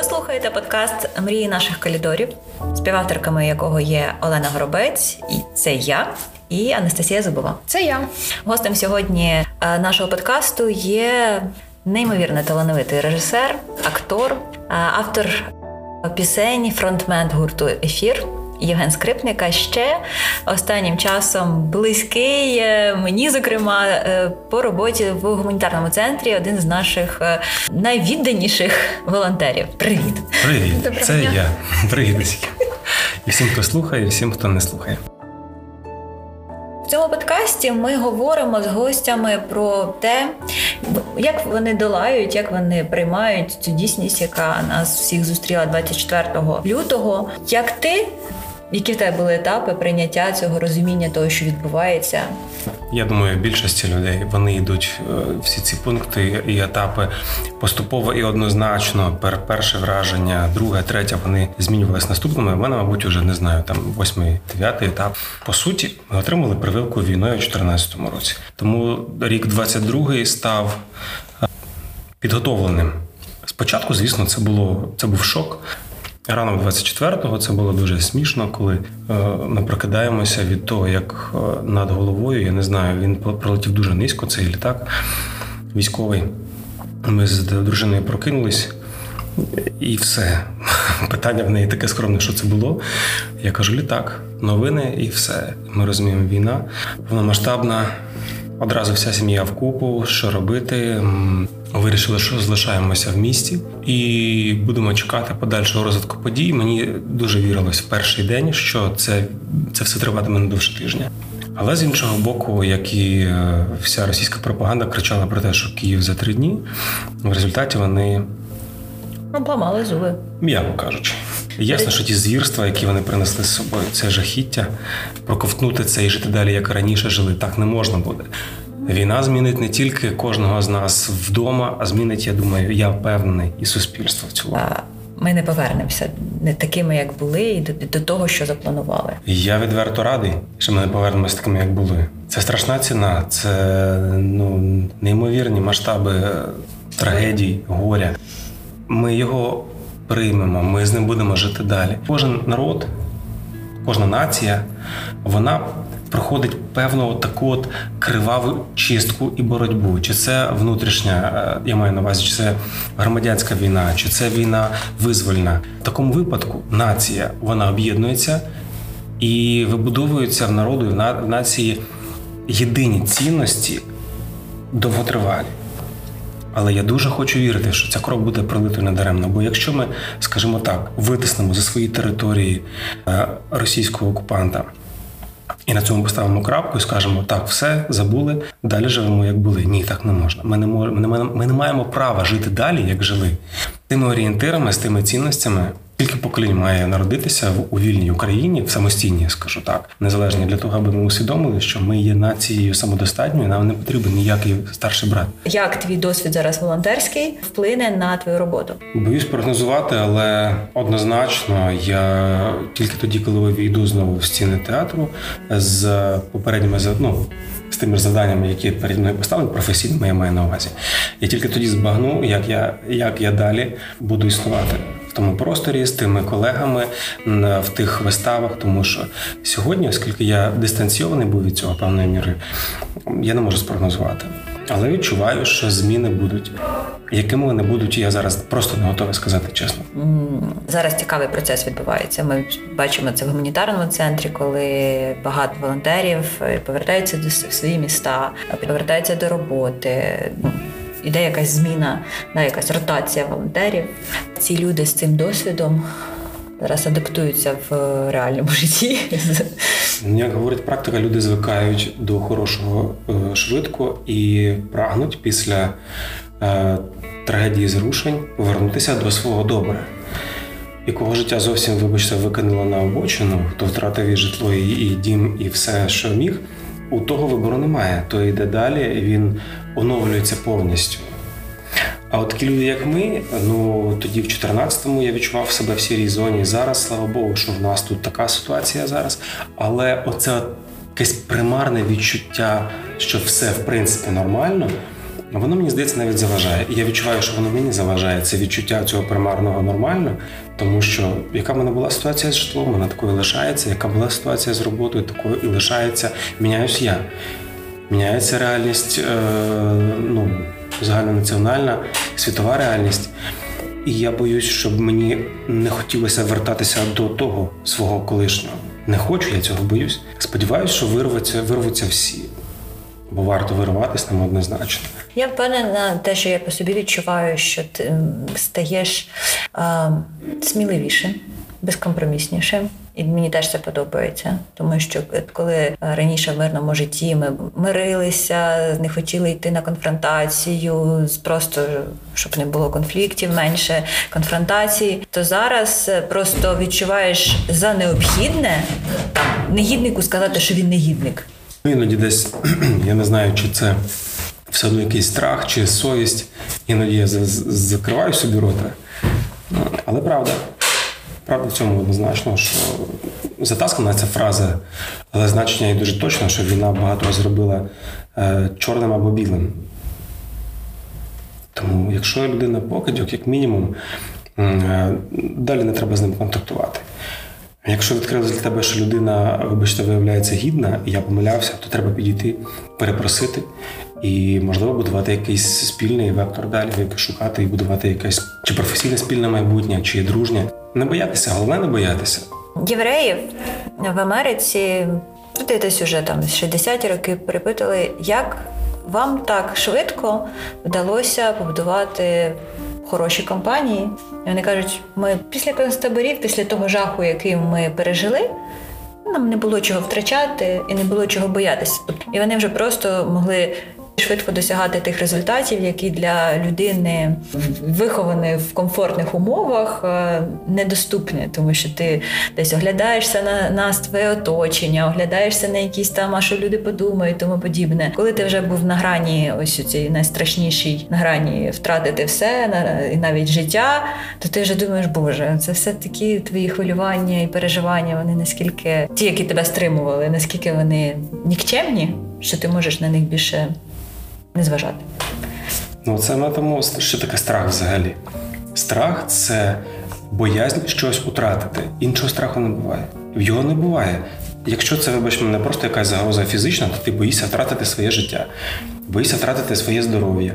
Ви слухаєте подкаст Мрії наших калідорів, співавторками якого є Олена Горобець, і це я. І Анастасія Зубова. Це я. Гостем сьогодні е, нашого подкасту є неймовірно талановитий режисер, актор, е, автор пісень, фронтмен гурту Ефір Євген Скрипник, а ще останнім часом близький е, мені, зокрема, е, по роботі в гуманітарному центрі один з наших е, найвідданіших волонтерів. Привіт! Привіт, Доброго це дня. я. Привіт. І всім, хто слухає, і всім, хто не слухає. В цьому подкасті ми говоримо з гостями про те, як вони долають, як вони приймають цю дійсність, яка нас всіх зустріла 24 лютого. Як ти, які в тебе були етапи прийняття цього розуміння того, що відбувається? Я думаю, більшості людей вони йдуть е, всі ці пункти і етапи поступово і однозначно. Пер, перше враження, друге, третє, вони змінювалися наступними. У мене, мабуть, вже не знаю, там восьмий, дев'ятий етап. По суті, ми отримали прививку війною у 2014 році. Тому рік 22-й став е, підготовленим. Спочатку, звісно, це було це був шок. Ранок 24-го це було дуже смішно, коли е, ми прокидаємося від того, як е, над головою, я не знаю, він пролетів дуже низько, цей літак військовий. Ми з дружиною прокинулись, і все. Питання в неї таке скромне, що це було. Я кажу: літак, новини, і все. Ми розуміємо, війна повномасштабна. Одразу вся сім'я в купу, що робити. Вирішили, що залишаємося в місті і будемо чекати подальшого розвитку подій. Мені дуже вірилось в перший день, що це, це все триватиме не довше тижня. Але з іншого боку, як і е, вся російська пропаганда кричала про те, що Київ за три дні, в результаті вони Ну, поламали зуби. М'яко кажучи, ясно, що ті звірства, які вони принесли з собою, це жахіття. Проковтнути це і жити далі, як раніше жили, так не можна буде. Війна змінить не тільки кожного з нас вдома, а змінить, я думаю, я впевнений, і суспільство в цілому. Ми не повернемося не такими, як були, і до, до того, що запланували. Я відверто радий, що ми не повернемося такими, як були. Це страшна ціна, це ну неймовірні масштаби е, трагедій, горя. Ми його приймемо, ми з ним будемо жити далі. Кожен народ, кожна нація, вона проходить певну таку от криваву чистку і боротьбу. Чи це внутрішня, е, я маю на увазі, чи це громадянська війна, чи це війна визвольна. В такому випадку нація вона об'єднується і вибудовується в народу і в нації єдині цінності довготривалі. Але я дуже хочу вірити, що ця кров буде пролитою недаремно. Бо якщо ми, скажімо так, витиснемо за свої території е, російського окупанта і на цьому поставимо крапку і скажемо, так, все забули, далі живемо як були. Ні, так не можна. Ми не можемо, ми не маємо права жити далі, як жили. Тими орієнтирами, з тими цінностями. Скільки поколінь має народитися в у вільній Україні, в самостійній, скажу так, незалежні для того, аби ми усвідомили, що ми є нацією самодостатньою, нам не потрібен ніякий старший брат. Як твій досвід зараз волонтерський вплине на твою роботу? Боюсь прогнозувати, але однозначно я тільки тоді, коли війду знову в стіни театру з попередніми ну, з тими ж завданнями, які перед мною поставлені, професійними я маю на увазі. Я тільки тоді збагну, як я, як я далі буду існувати в тому просторі з тими колегами в тих виставах, тому що сьогодні, оскільки я дистанційований був від цього певною мірою, я не можу спрогнозувати. Але відчуваю, що зміни будуть. Якими вони будуть, я зараз просто не готовий сказати чесно. Зараз цікавий процес відбувається. Ми бачимо це в гуманітарному центрі, коли багато волонтерів е, повертаються до свої міста, повертаються до роботи. Іде якась зміна, да, якась ротація волонтерів. Ці люди з цим досвідом зараз адаптуються в е, реальному житті. Як говорить практика, люди звикають до хорошого е, швидко і прагнуть після е, трагедії зрушень повернутися до свого добре. І кого життя зовсім, вибачте, викинуло на обочину, хто втратив і житло, і, і дім, і все, що міг, у того вибору немає. То йде далі, він оновлюється повністю. А от такі люди, як ми, ну тоді в 14-му я відчував себе в сірій зоні. Зараз, слава Богу, що в нас тут така ситуація зараз. Але оце якесь примарне відчуття, що все в принципі нормально, Воно мені здається навіть заважає. І я відчуваю, що воно мені заважає. Це відчуття цього примарного нормально, тому що яка в мене була ситуація з житлом, вона такою лишається, яка була ситуація з роботою, такою і лишається. Міняюсь я. Міняється реальність, е, ну, загальнонаціональна, світова реальність. І я боюсь, щоб мені не хотілося вертатися до того свого колишнього. Не хочу, я цього боюсь. Сподіваюся, що вирвуться, вирвуться всі бо варто вирватися нам однозначно. Я впевнена, те, що я по собі відчуваю, що ти стаєш а, сміливішим, безкомпроміснішим. І мені теж це подобається, тому що коли раніше в мирному житті ми мирилися, не хотіли йти на конфронтацію, просто щоб не було конфліктів, менше конфронтацій, то зараз просто відчуваєш за необхідне негіднику сказати, що він негідник. Іноді десь я не знаю, чи це все одно якийсь страх чи совість. Іноді я закриваю собі рота. Ну, але правда, правда в цьому однозначно, що затаскана ця фраза, але значення їй дуже точно, що війна багато зробила е, чорним або білим. Тому, якщо людина покидьок, як мінімум, е, далі не треба з ним контактувати. Якщо відкрилось для тебе, що людина, вибачте, виявляється гідна, і я помилявся, то треба підійти, перепросити і, можливо, будувати якийсь спільний вектор далі, шукати і будувати якесь чи професійне спільне майбутнє, чи дружнє. Не боятися, головне не боятися. Євреїв в Америці десь уже там з 60-ті роки перепитали, як вам так швидко вдалося побудувати хороші компанії. І вони кажуть, ми після концтаборів, після того жаху, який ми пережили, нам не було чого втрачати і не було чого боятися. І вони вже просто могли швидко досягати тих результатів, які для людини вихованої в комфортних умовах е, недоступні, тому що ти десь оглядаєшся на нас, твоє оточення, оглядаєшся на якісь там, а що люди подумають, тому подібне. Коли ти вже був на грані, ось у цій найстрашнішій на грані втратити все, і навіть життя, то ти вже думаєш, боже, це все такі твої хвилювання і переживання. Вони наскільки ті, які тебе стримували, наскільки вони нікчемні, що ти можеш на них більше не зважати. Ну, це на тому, що таке страх взагалі. Страх це боязнь щось втратити. Іншого страху не буває. Його не буває. Якщо це, вибач мене, просто якась загроза фізична, то ти боїшся втратити своє життя, боїшся втратити своє здоров'я,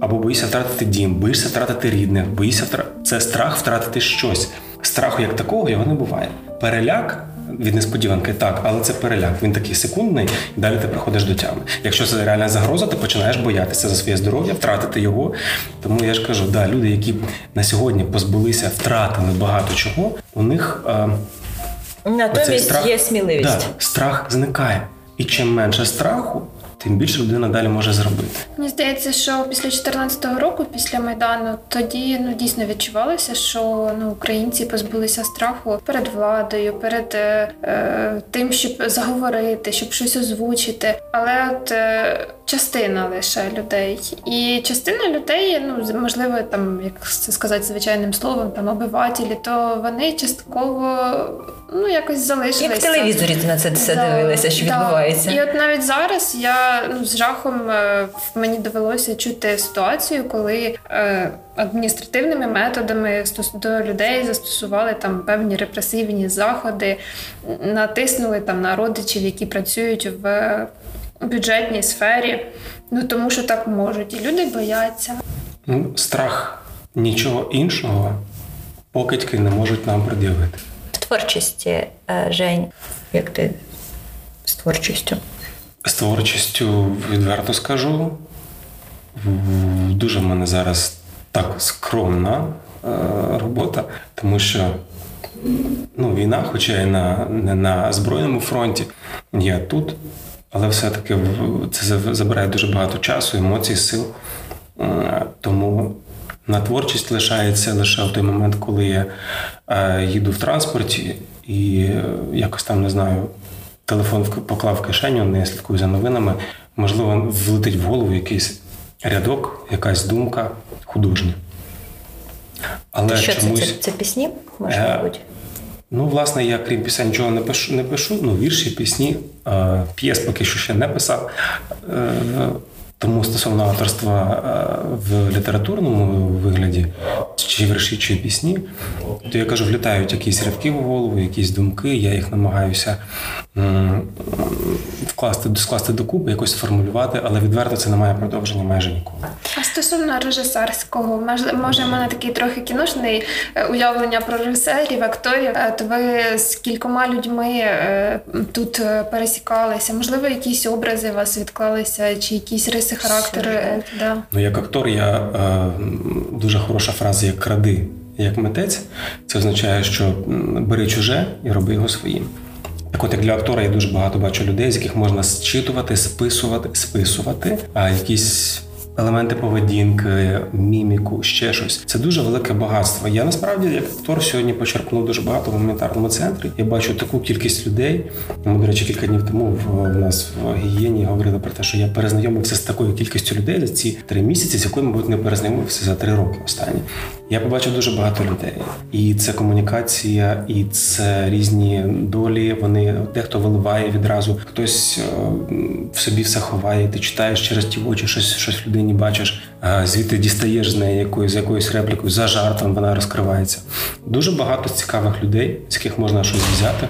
або боїшся втратити дім, боїшся втратити рідних, боїшся втратити... це страх втратити щось. Страху як такого його не буває. Переляк від несподіванки, так, але це переляк. Він такий секундний, і далі ти приходиш до тями. Якщо це реальна загроза, ти починаєш боятися за своє здоров'я, втратити його. Тому я ж кажу, да, люди, які на сьогодні позбулися, втратили багато чого, у них е, натомість страх, є сміливість. Да, страх зникає. І чим менше страху, тим більше людина далі може зробити. Мені здається, що після 2014 року, після майдану, тоді ну дійсно відчувалося, що ну українці позбулися страху перед владою, перед е, е, тим, щоб заговорити, щоб щось озвучити. Але от е, частина лише людей, і частина людей, ну можливо, там як це сказати звичайним словом, там обивателі, то вони частково ну якось залишилися. Як в телевізорі на це все да, дивилися, що да. відбувається. І от навіть зараз я ну з жахом е, мені довелося чути ситуацію, коли е, адміністративними методами до людей застосували там певні репресивні заходи, натиснули там на родичів, які працюють в бюджетній сфері. Ну тому що так можуть, і люди бояться. Ну, страх нічого іншого покидьки не можуть нам пред'явити творчості, е, Жень, як ти з творчістю? З творчістю відверто скажу. Дуже в мене зараз так скромна е, робота, тому що ну, війна, хоча і на, не на Збройному фронті, я тут, але все-таки це забирає дуже багато часу, емоцій, сил. Е, тому на творчість лишається лише в той момент, коли я е, їду в транспорті і е, якось там не знаю, телефон поклав в кишеню, не слідкую за новинами. Можливо, влетить в голову якийсь рядок, якась думка художня. Але Що чомусь... це, це? Це пісні? Може е, бути? Ну, власне, я крім пісень нічого не пишу, не пишу. Ну, вірші, пісні, е, п'єс поки що ще не писав. Е, Тому стосовно авторства е, в літературному вигляді, чи вірші, чи пісні, то я кажу, влітають якісь рядки в голову, якісь думки, я їх намагаюся вкласти, скласти докупи, якось сформулювати, але відверто це не має продовження майже ніколи. А стосовно режисерського, може, в мене такий трохи кіношний е, уявлення про режисерів, акторів. Е, то ви з кількома людьми тут пересікалися? Можливо, якісь образи у вас відклалися, чи якісь риси характеру? Да. Ну, як актор, я дуже хороша фраза як кради, як митець. Це означає, що бери чуже і роби його своїм. Так от як для актора я дуже багато бачу людей, з яких можна зчитувати, списувати, списувати, а якісь елементи поведінки, міміку, ще щось. Це дуже велике багатство. Я насправді, як актор, сьогодні почерпнув дуже багато в гуманітарному центрі. Я бачу таку кількість людей. Ми, до речі, кілька днів тому в нас в гігієні говорили про те, що я перезнайомився з такою кількістю людей за ці три місяці, з якою, мабуть, не перезнайомився за три роки останні. Я побачив дуже багато людей, і це комунікація, і це різні долі. Вони дехто виливає відразу, хтось е, в собі все ховає. Ти читаєш через ті очі, щось щось в людині бачиш. Звідти дістаєш з неї якоюсь якоюсь реплікою за жартом. Вона розкривається. Дуже багато цікавих людей, з яких можна щось взяти.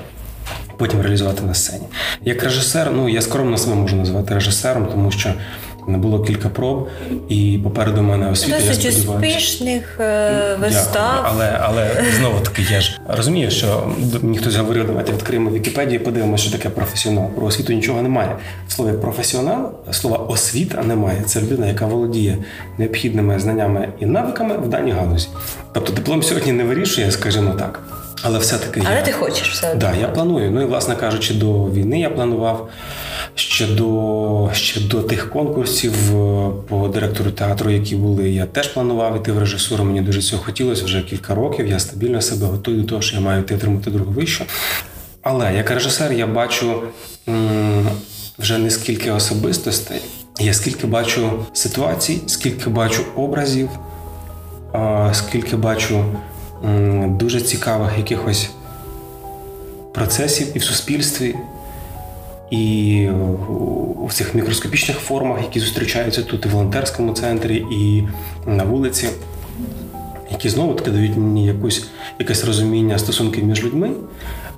Потім реалізувати на сцені. Як режисер, ну я скромно себе можу назвати режисером, тому що не було кілька проб, і попереду мене освіта. Досить я успішних е, вистав. Дякую. Але але знову таки я ж розумію, що мені хтось говорив, давайте відкриємо Вікіпедію, і подивимося, що таке професіонал. Про освіту нічого немає. В слові професіонал, слова освіта немає. Це людина, яка володіє необхідними знаннями і навиками в даній галузі. Тобто диплом сьогодні не вирішує, скажімо так. Але все-таки Але я... ти хочеш все. Так, да, я планую. Ну і власне кажучи, до війни я планував ще до ще до тих конкурсів е, по директору театру, які були, я теж планував іти в режисуру. Мені дуже цього хотілося вже кілька років. Я стабільно себе готую до того, що я маю йти отримати другу вищу. Але як режисер я бачу вже не скільки особистостей, я скільки бачу ситуацій, скільки бачу образів, скільки бачу дуже цікавих якихось процесів і в суспільстві і в цих мікроскопічних формах, які зустрічаються тут і в волонтерському центрі, і на вулиці, які знову таки дають мені якусь якесь розуміння стосунків між людьми.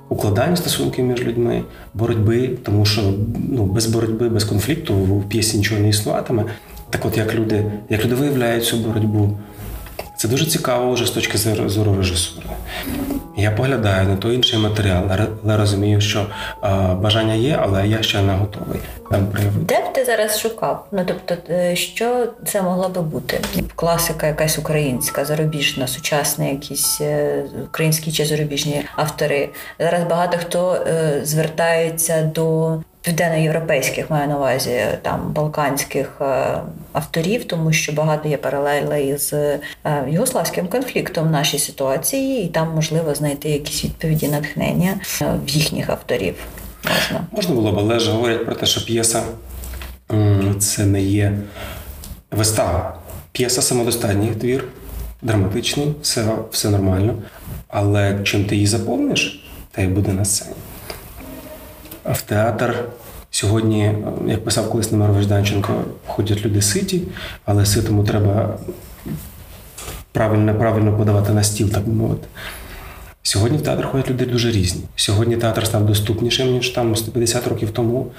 Укладання стосунків між людьми, боротьби, тому що ну, без боротьби, без конфлікту в п'єсі нічого не існуватиме. Так, от як люди, як люди виявляють цю боротьбу, це дуже цікаво вже з точки зору режисури. Я поглядаю на той інший матеріал, але розумію, що бажання є, але я ще не готовий там проявити. Де б ти зараз шукав? Ну тобто, е, що це могло би бути? Класика, якась українська, зарубіжна, сучасна, якісь е, українські чи зарубіжні автори. Зараз багато хто е, звертається до південноєвропейських маю на увазі там балканських е, авторів, тому що багато є паралелей з е, югославським конфліктом в нашій ситуації, і там можливо знайти якісь відповіді натхнення е, в їхніх авторів. Можна можна було б, але ж говорять про те, що п'єса це не є вистава. П'єса самодостатній твір, драматичний, все, все нормально. Але чим ти її заповниш, та й буде на сцені в театр. Сьогодні, як писав колись Немирович Жданченко, ходять люди ситі, але ситому треба правильно правильно подавати на стіл, так би мовити. Сьогодні в театр ходять люди дуже різні. Сьогодні театр став доступнішим, ніж там 150 років тому.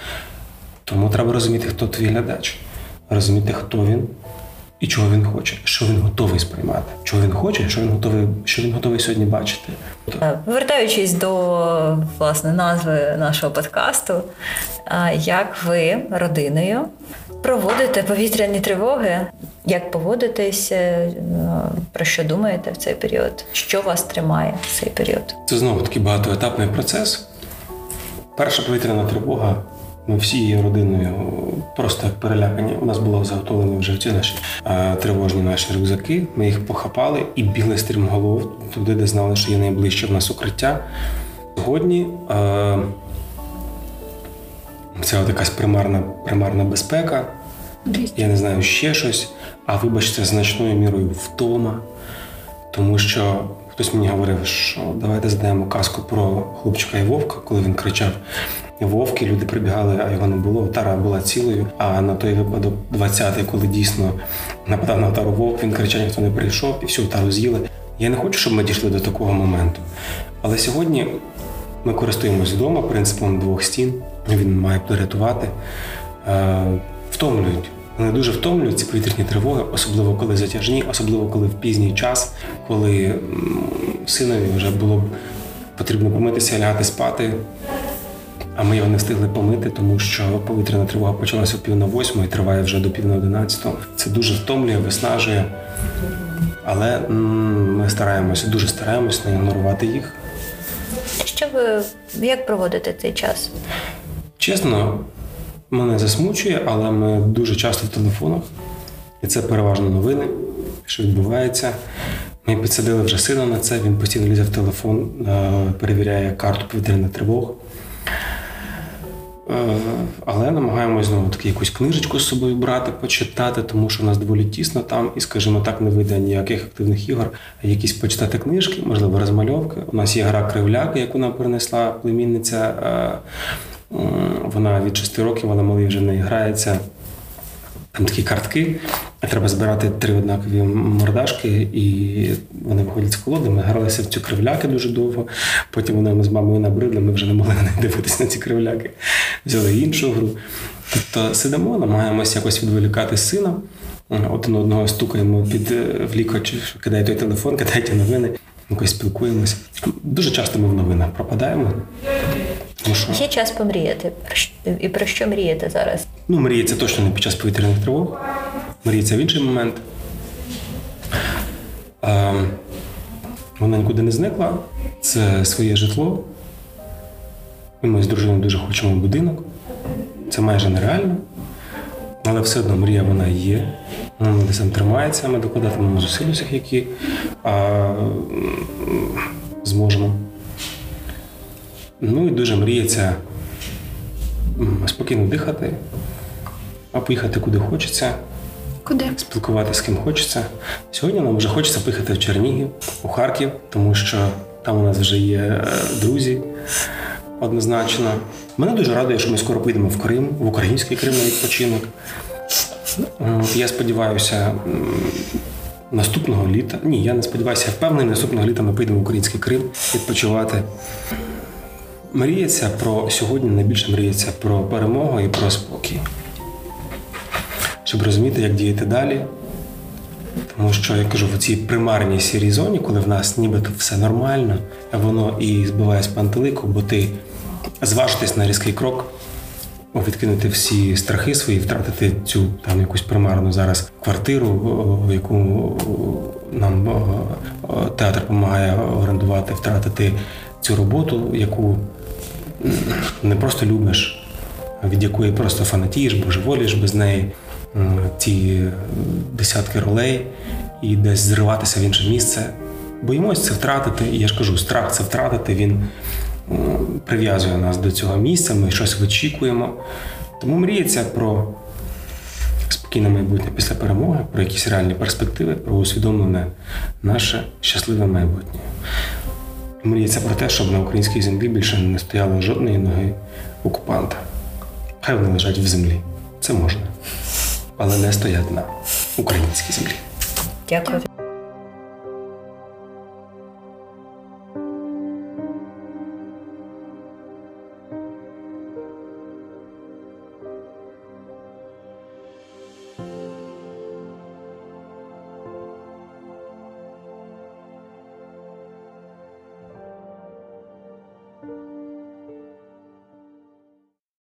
Тому треба розуміти, хто твій глядач, розуміти, хто він, і чого він хоче, що він готовий сприймати, чого він хоче, що він готовий, що він готовий сьогодні бачити. Е, повертаючись до власне назви нашого подкасту, як ви родиною проводите повітряні тривоги? Як поводитесь, е, про що думаєте в цей період? Що вас тримає в цей період? Це знову такий багатоетапний процес. Перша повітряна тривога ми всією родиною просто як перелякані. У нас було заготовлені вже ці наші е, тривожні наші рюкзаки. Ми їх похапали і бігли стрімголов туди, де знали, що є найближче в нас укриття. Сьогодні е, це от якась примарна, примарна безпека. Я не знаю ще щось, а вибачте, значною мірою втома, тому що хтось мені говорив, що давайте задаємо казку про хлопчика і вовка, коли він кричав вовки, люди прибігали, а його не було. Тара була цілою. А на той випадок, 20-й, коли дійсно нападав на тару вовк, він кричав, ніхто не прийшов, і всю тару з'їли. Я не хочу, щоб ми дійшли до такого моменту. Але сьогодні ми користуємось вдома принципом двох стін. Він має порятувати. Е, Втомлюють. Вони дуже втомлюють ці повітряні тривоги, особливо коли затяжні, особливо коли в пізній час, коли синові вже було потрібно помитися, лягати спати. А ми його не встигли помити, тому що повітряна тривога почалася о пів на восьму і триває вже до пів на одинадцятого. Це дуже втомлює, виснажує. Але м, ми стараємося, дуже стараємося не ігнорувати їх. Що ви як проводите цей час? Чесно, мене засмучує, але ми дуже часто в телефонах, і це переважно новини, що відбувається. Ми підсадили вже сина на це, він постійно лізе в телефон, е, перевіряє карту повітряних тривог. Е, Але намагаємось знову таки якусь книжечку з собою брати, почитати, тому що в нас доволі тісно там, і, скажімо так, не вийде ніяких активних ігор, якісь почитати книжки, можливо, розмальовки. У нас є гра кривляк, яку нам принесла племінниця. е, Вона від 6 років, але малий вже не грається. Там такі картки, треба збирати три однакові мордашки, і вони виходять з колоди. Ми гралися в цю кривляки дуже довго. Потім вони з мамою набридли, ми вже не могли них дивитися на ці кривляки. Взяли іншу гру. Тобто сидимо, намагаємося якось відволікати сина. Один одного стукаємо під е, в кидає той телефон, кидає ті новини, якось спілкуємося. Дуже часто ми в новинах пропадаємо. Є час помріяти. І про що мрієте зараз? Ну, мріється точно не під час повітряних тривог. Мріється в інший момент. Е, вона нікуди не зникла. Це своє житло. І ми з дружиною дуже хочемо будинок. Це майже нереально. Але все одно мрія вона є. Вона десь там тримається, ми докладатимемо зусиль усіх, які а, зможемо. Ну і дуже мріється спокійно дихати, а поїхати куди хочеться, Куди? спілкуватися з ким хочеться. Сьогодні нам вже хочеться поїхати в Чернігів, у Харків, тому що там у нас вже є е, друзі. Однозначно. Мене дуже радує, що ми скоро поїдемо в Крим, в український Крим на відпочинок. Е, Я сподіваюся, наступного літа. Ні, я не сподіваюся, я впевнений, наступного літа ми поїдемо в український Крим відпочивати. Мріється про сьогодні найбільше мріється про перемогу і про спокій. Щоб розуміти, як діяти далі. Тому що я кажу, в цій примарній сірій зоні, коли в нас нібито все нормально, а воно і збиває з пантелику, бо ти зважитись на різкий крок, відкинути всі страхи свої, втратити цю там якусь примарну зараз квартиру, яку нам театр допомагає орендувати, втратити цю роботу, яку не просто любиш, від якої просто фанатієш, божеволієш без неї. Ці е, десятки ролей і десь зриватися в інше місце. Боїмось це втратити. І я ж кажу, страх це втратити. Він прив'язує нас до цього місця, ми щось вичікуємо. Тому мріється про спокійне майбутнє після перемоги, про якісь реальні перспективи, про усвідомлене наше щасливе майбутнє. Мріється про те, щоб на українській землі більше не стояло жодної ноги окупанта. Хай вони лежать в землі. Це можна. Але не стоять на українській землі. Дякую.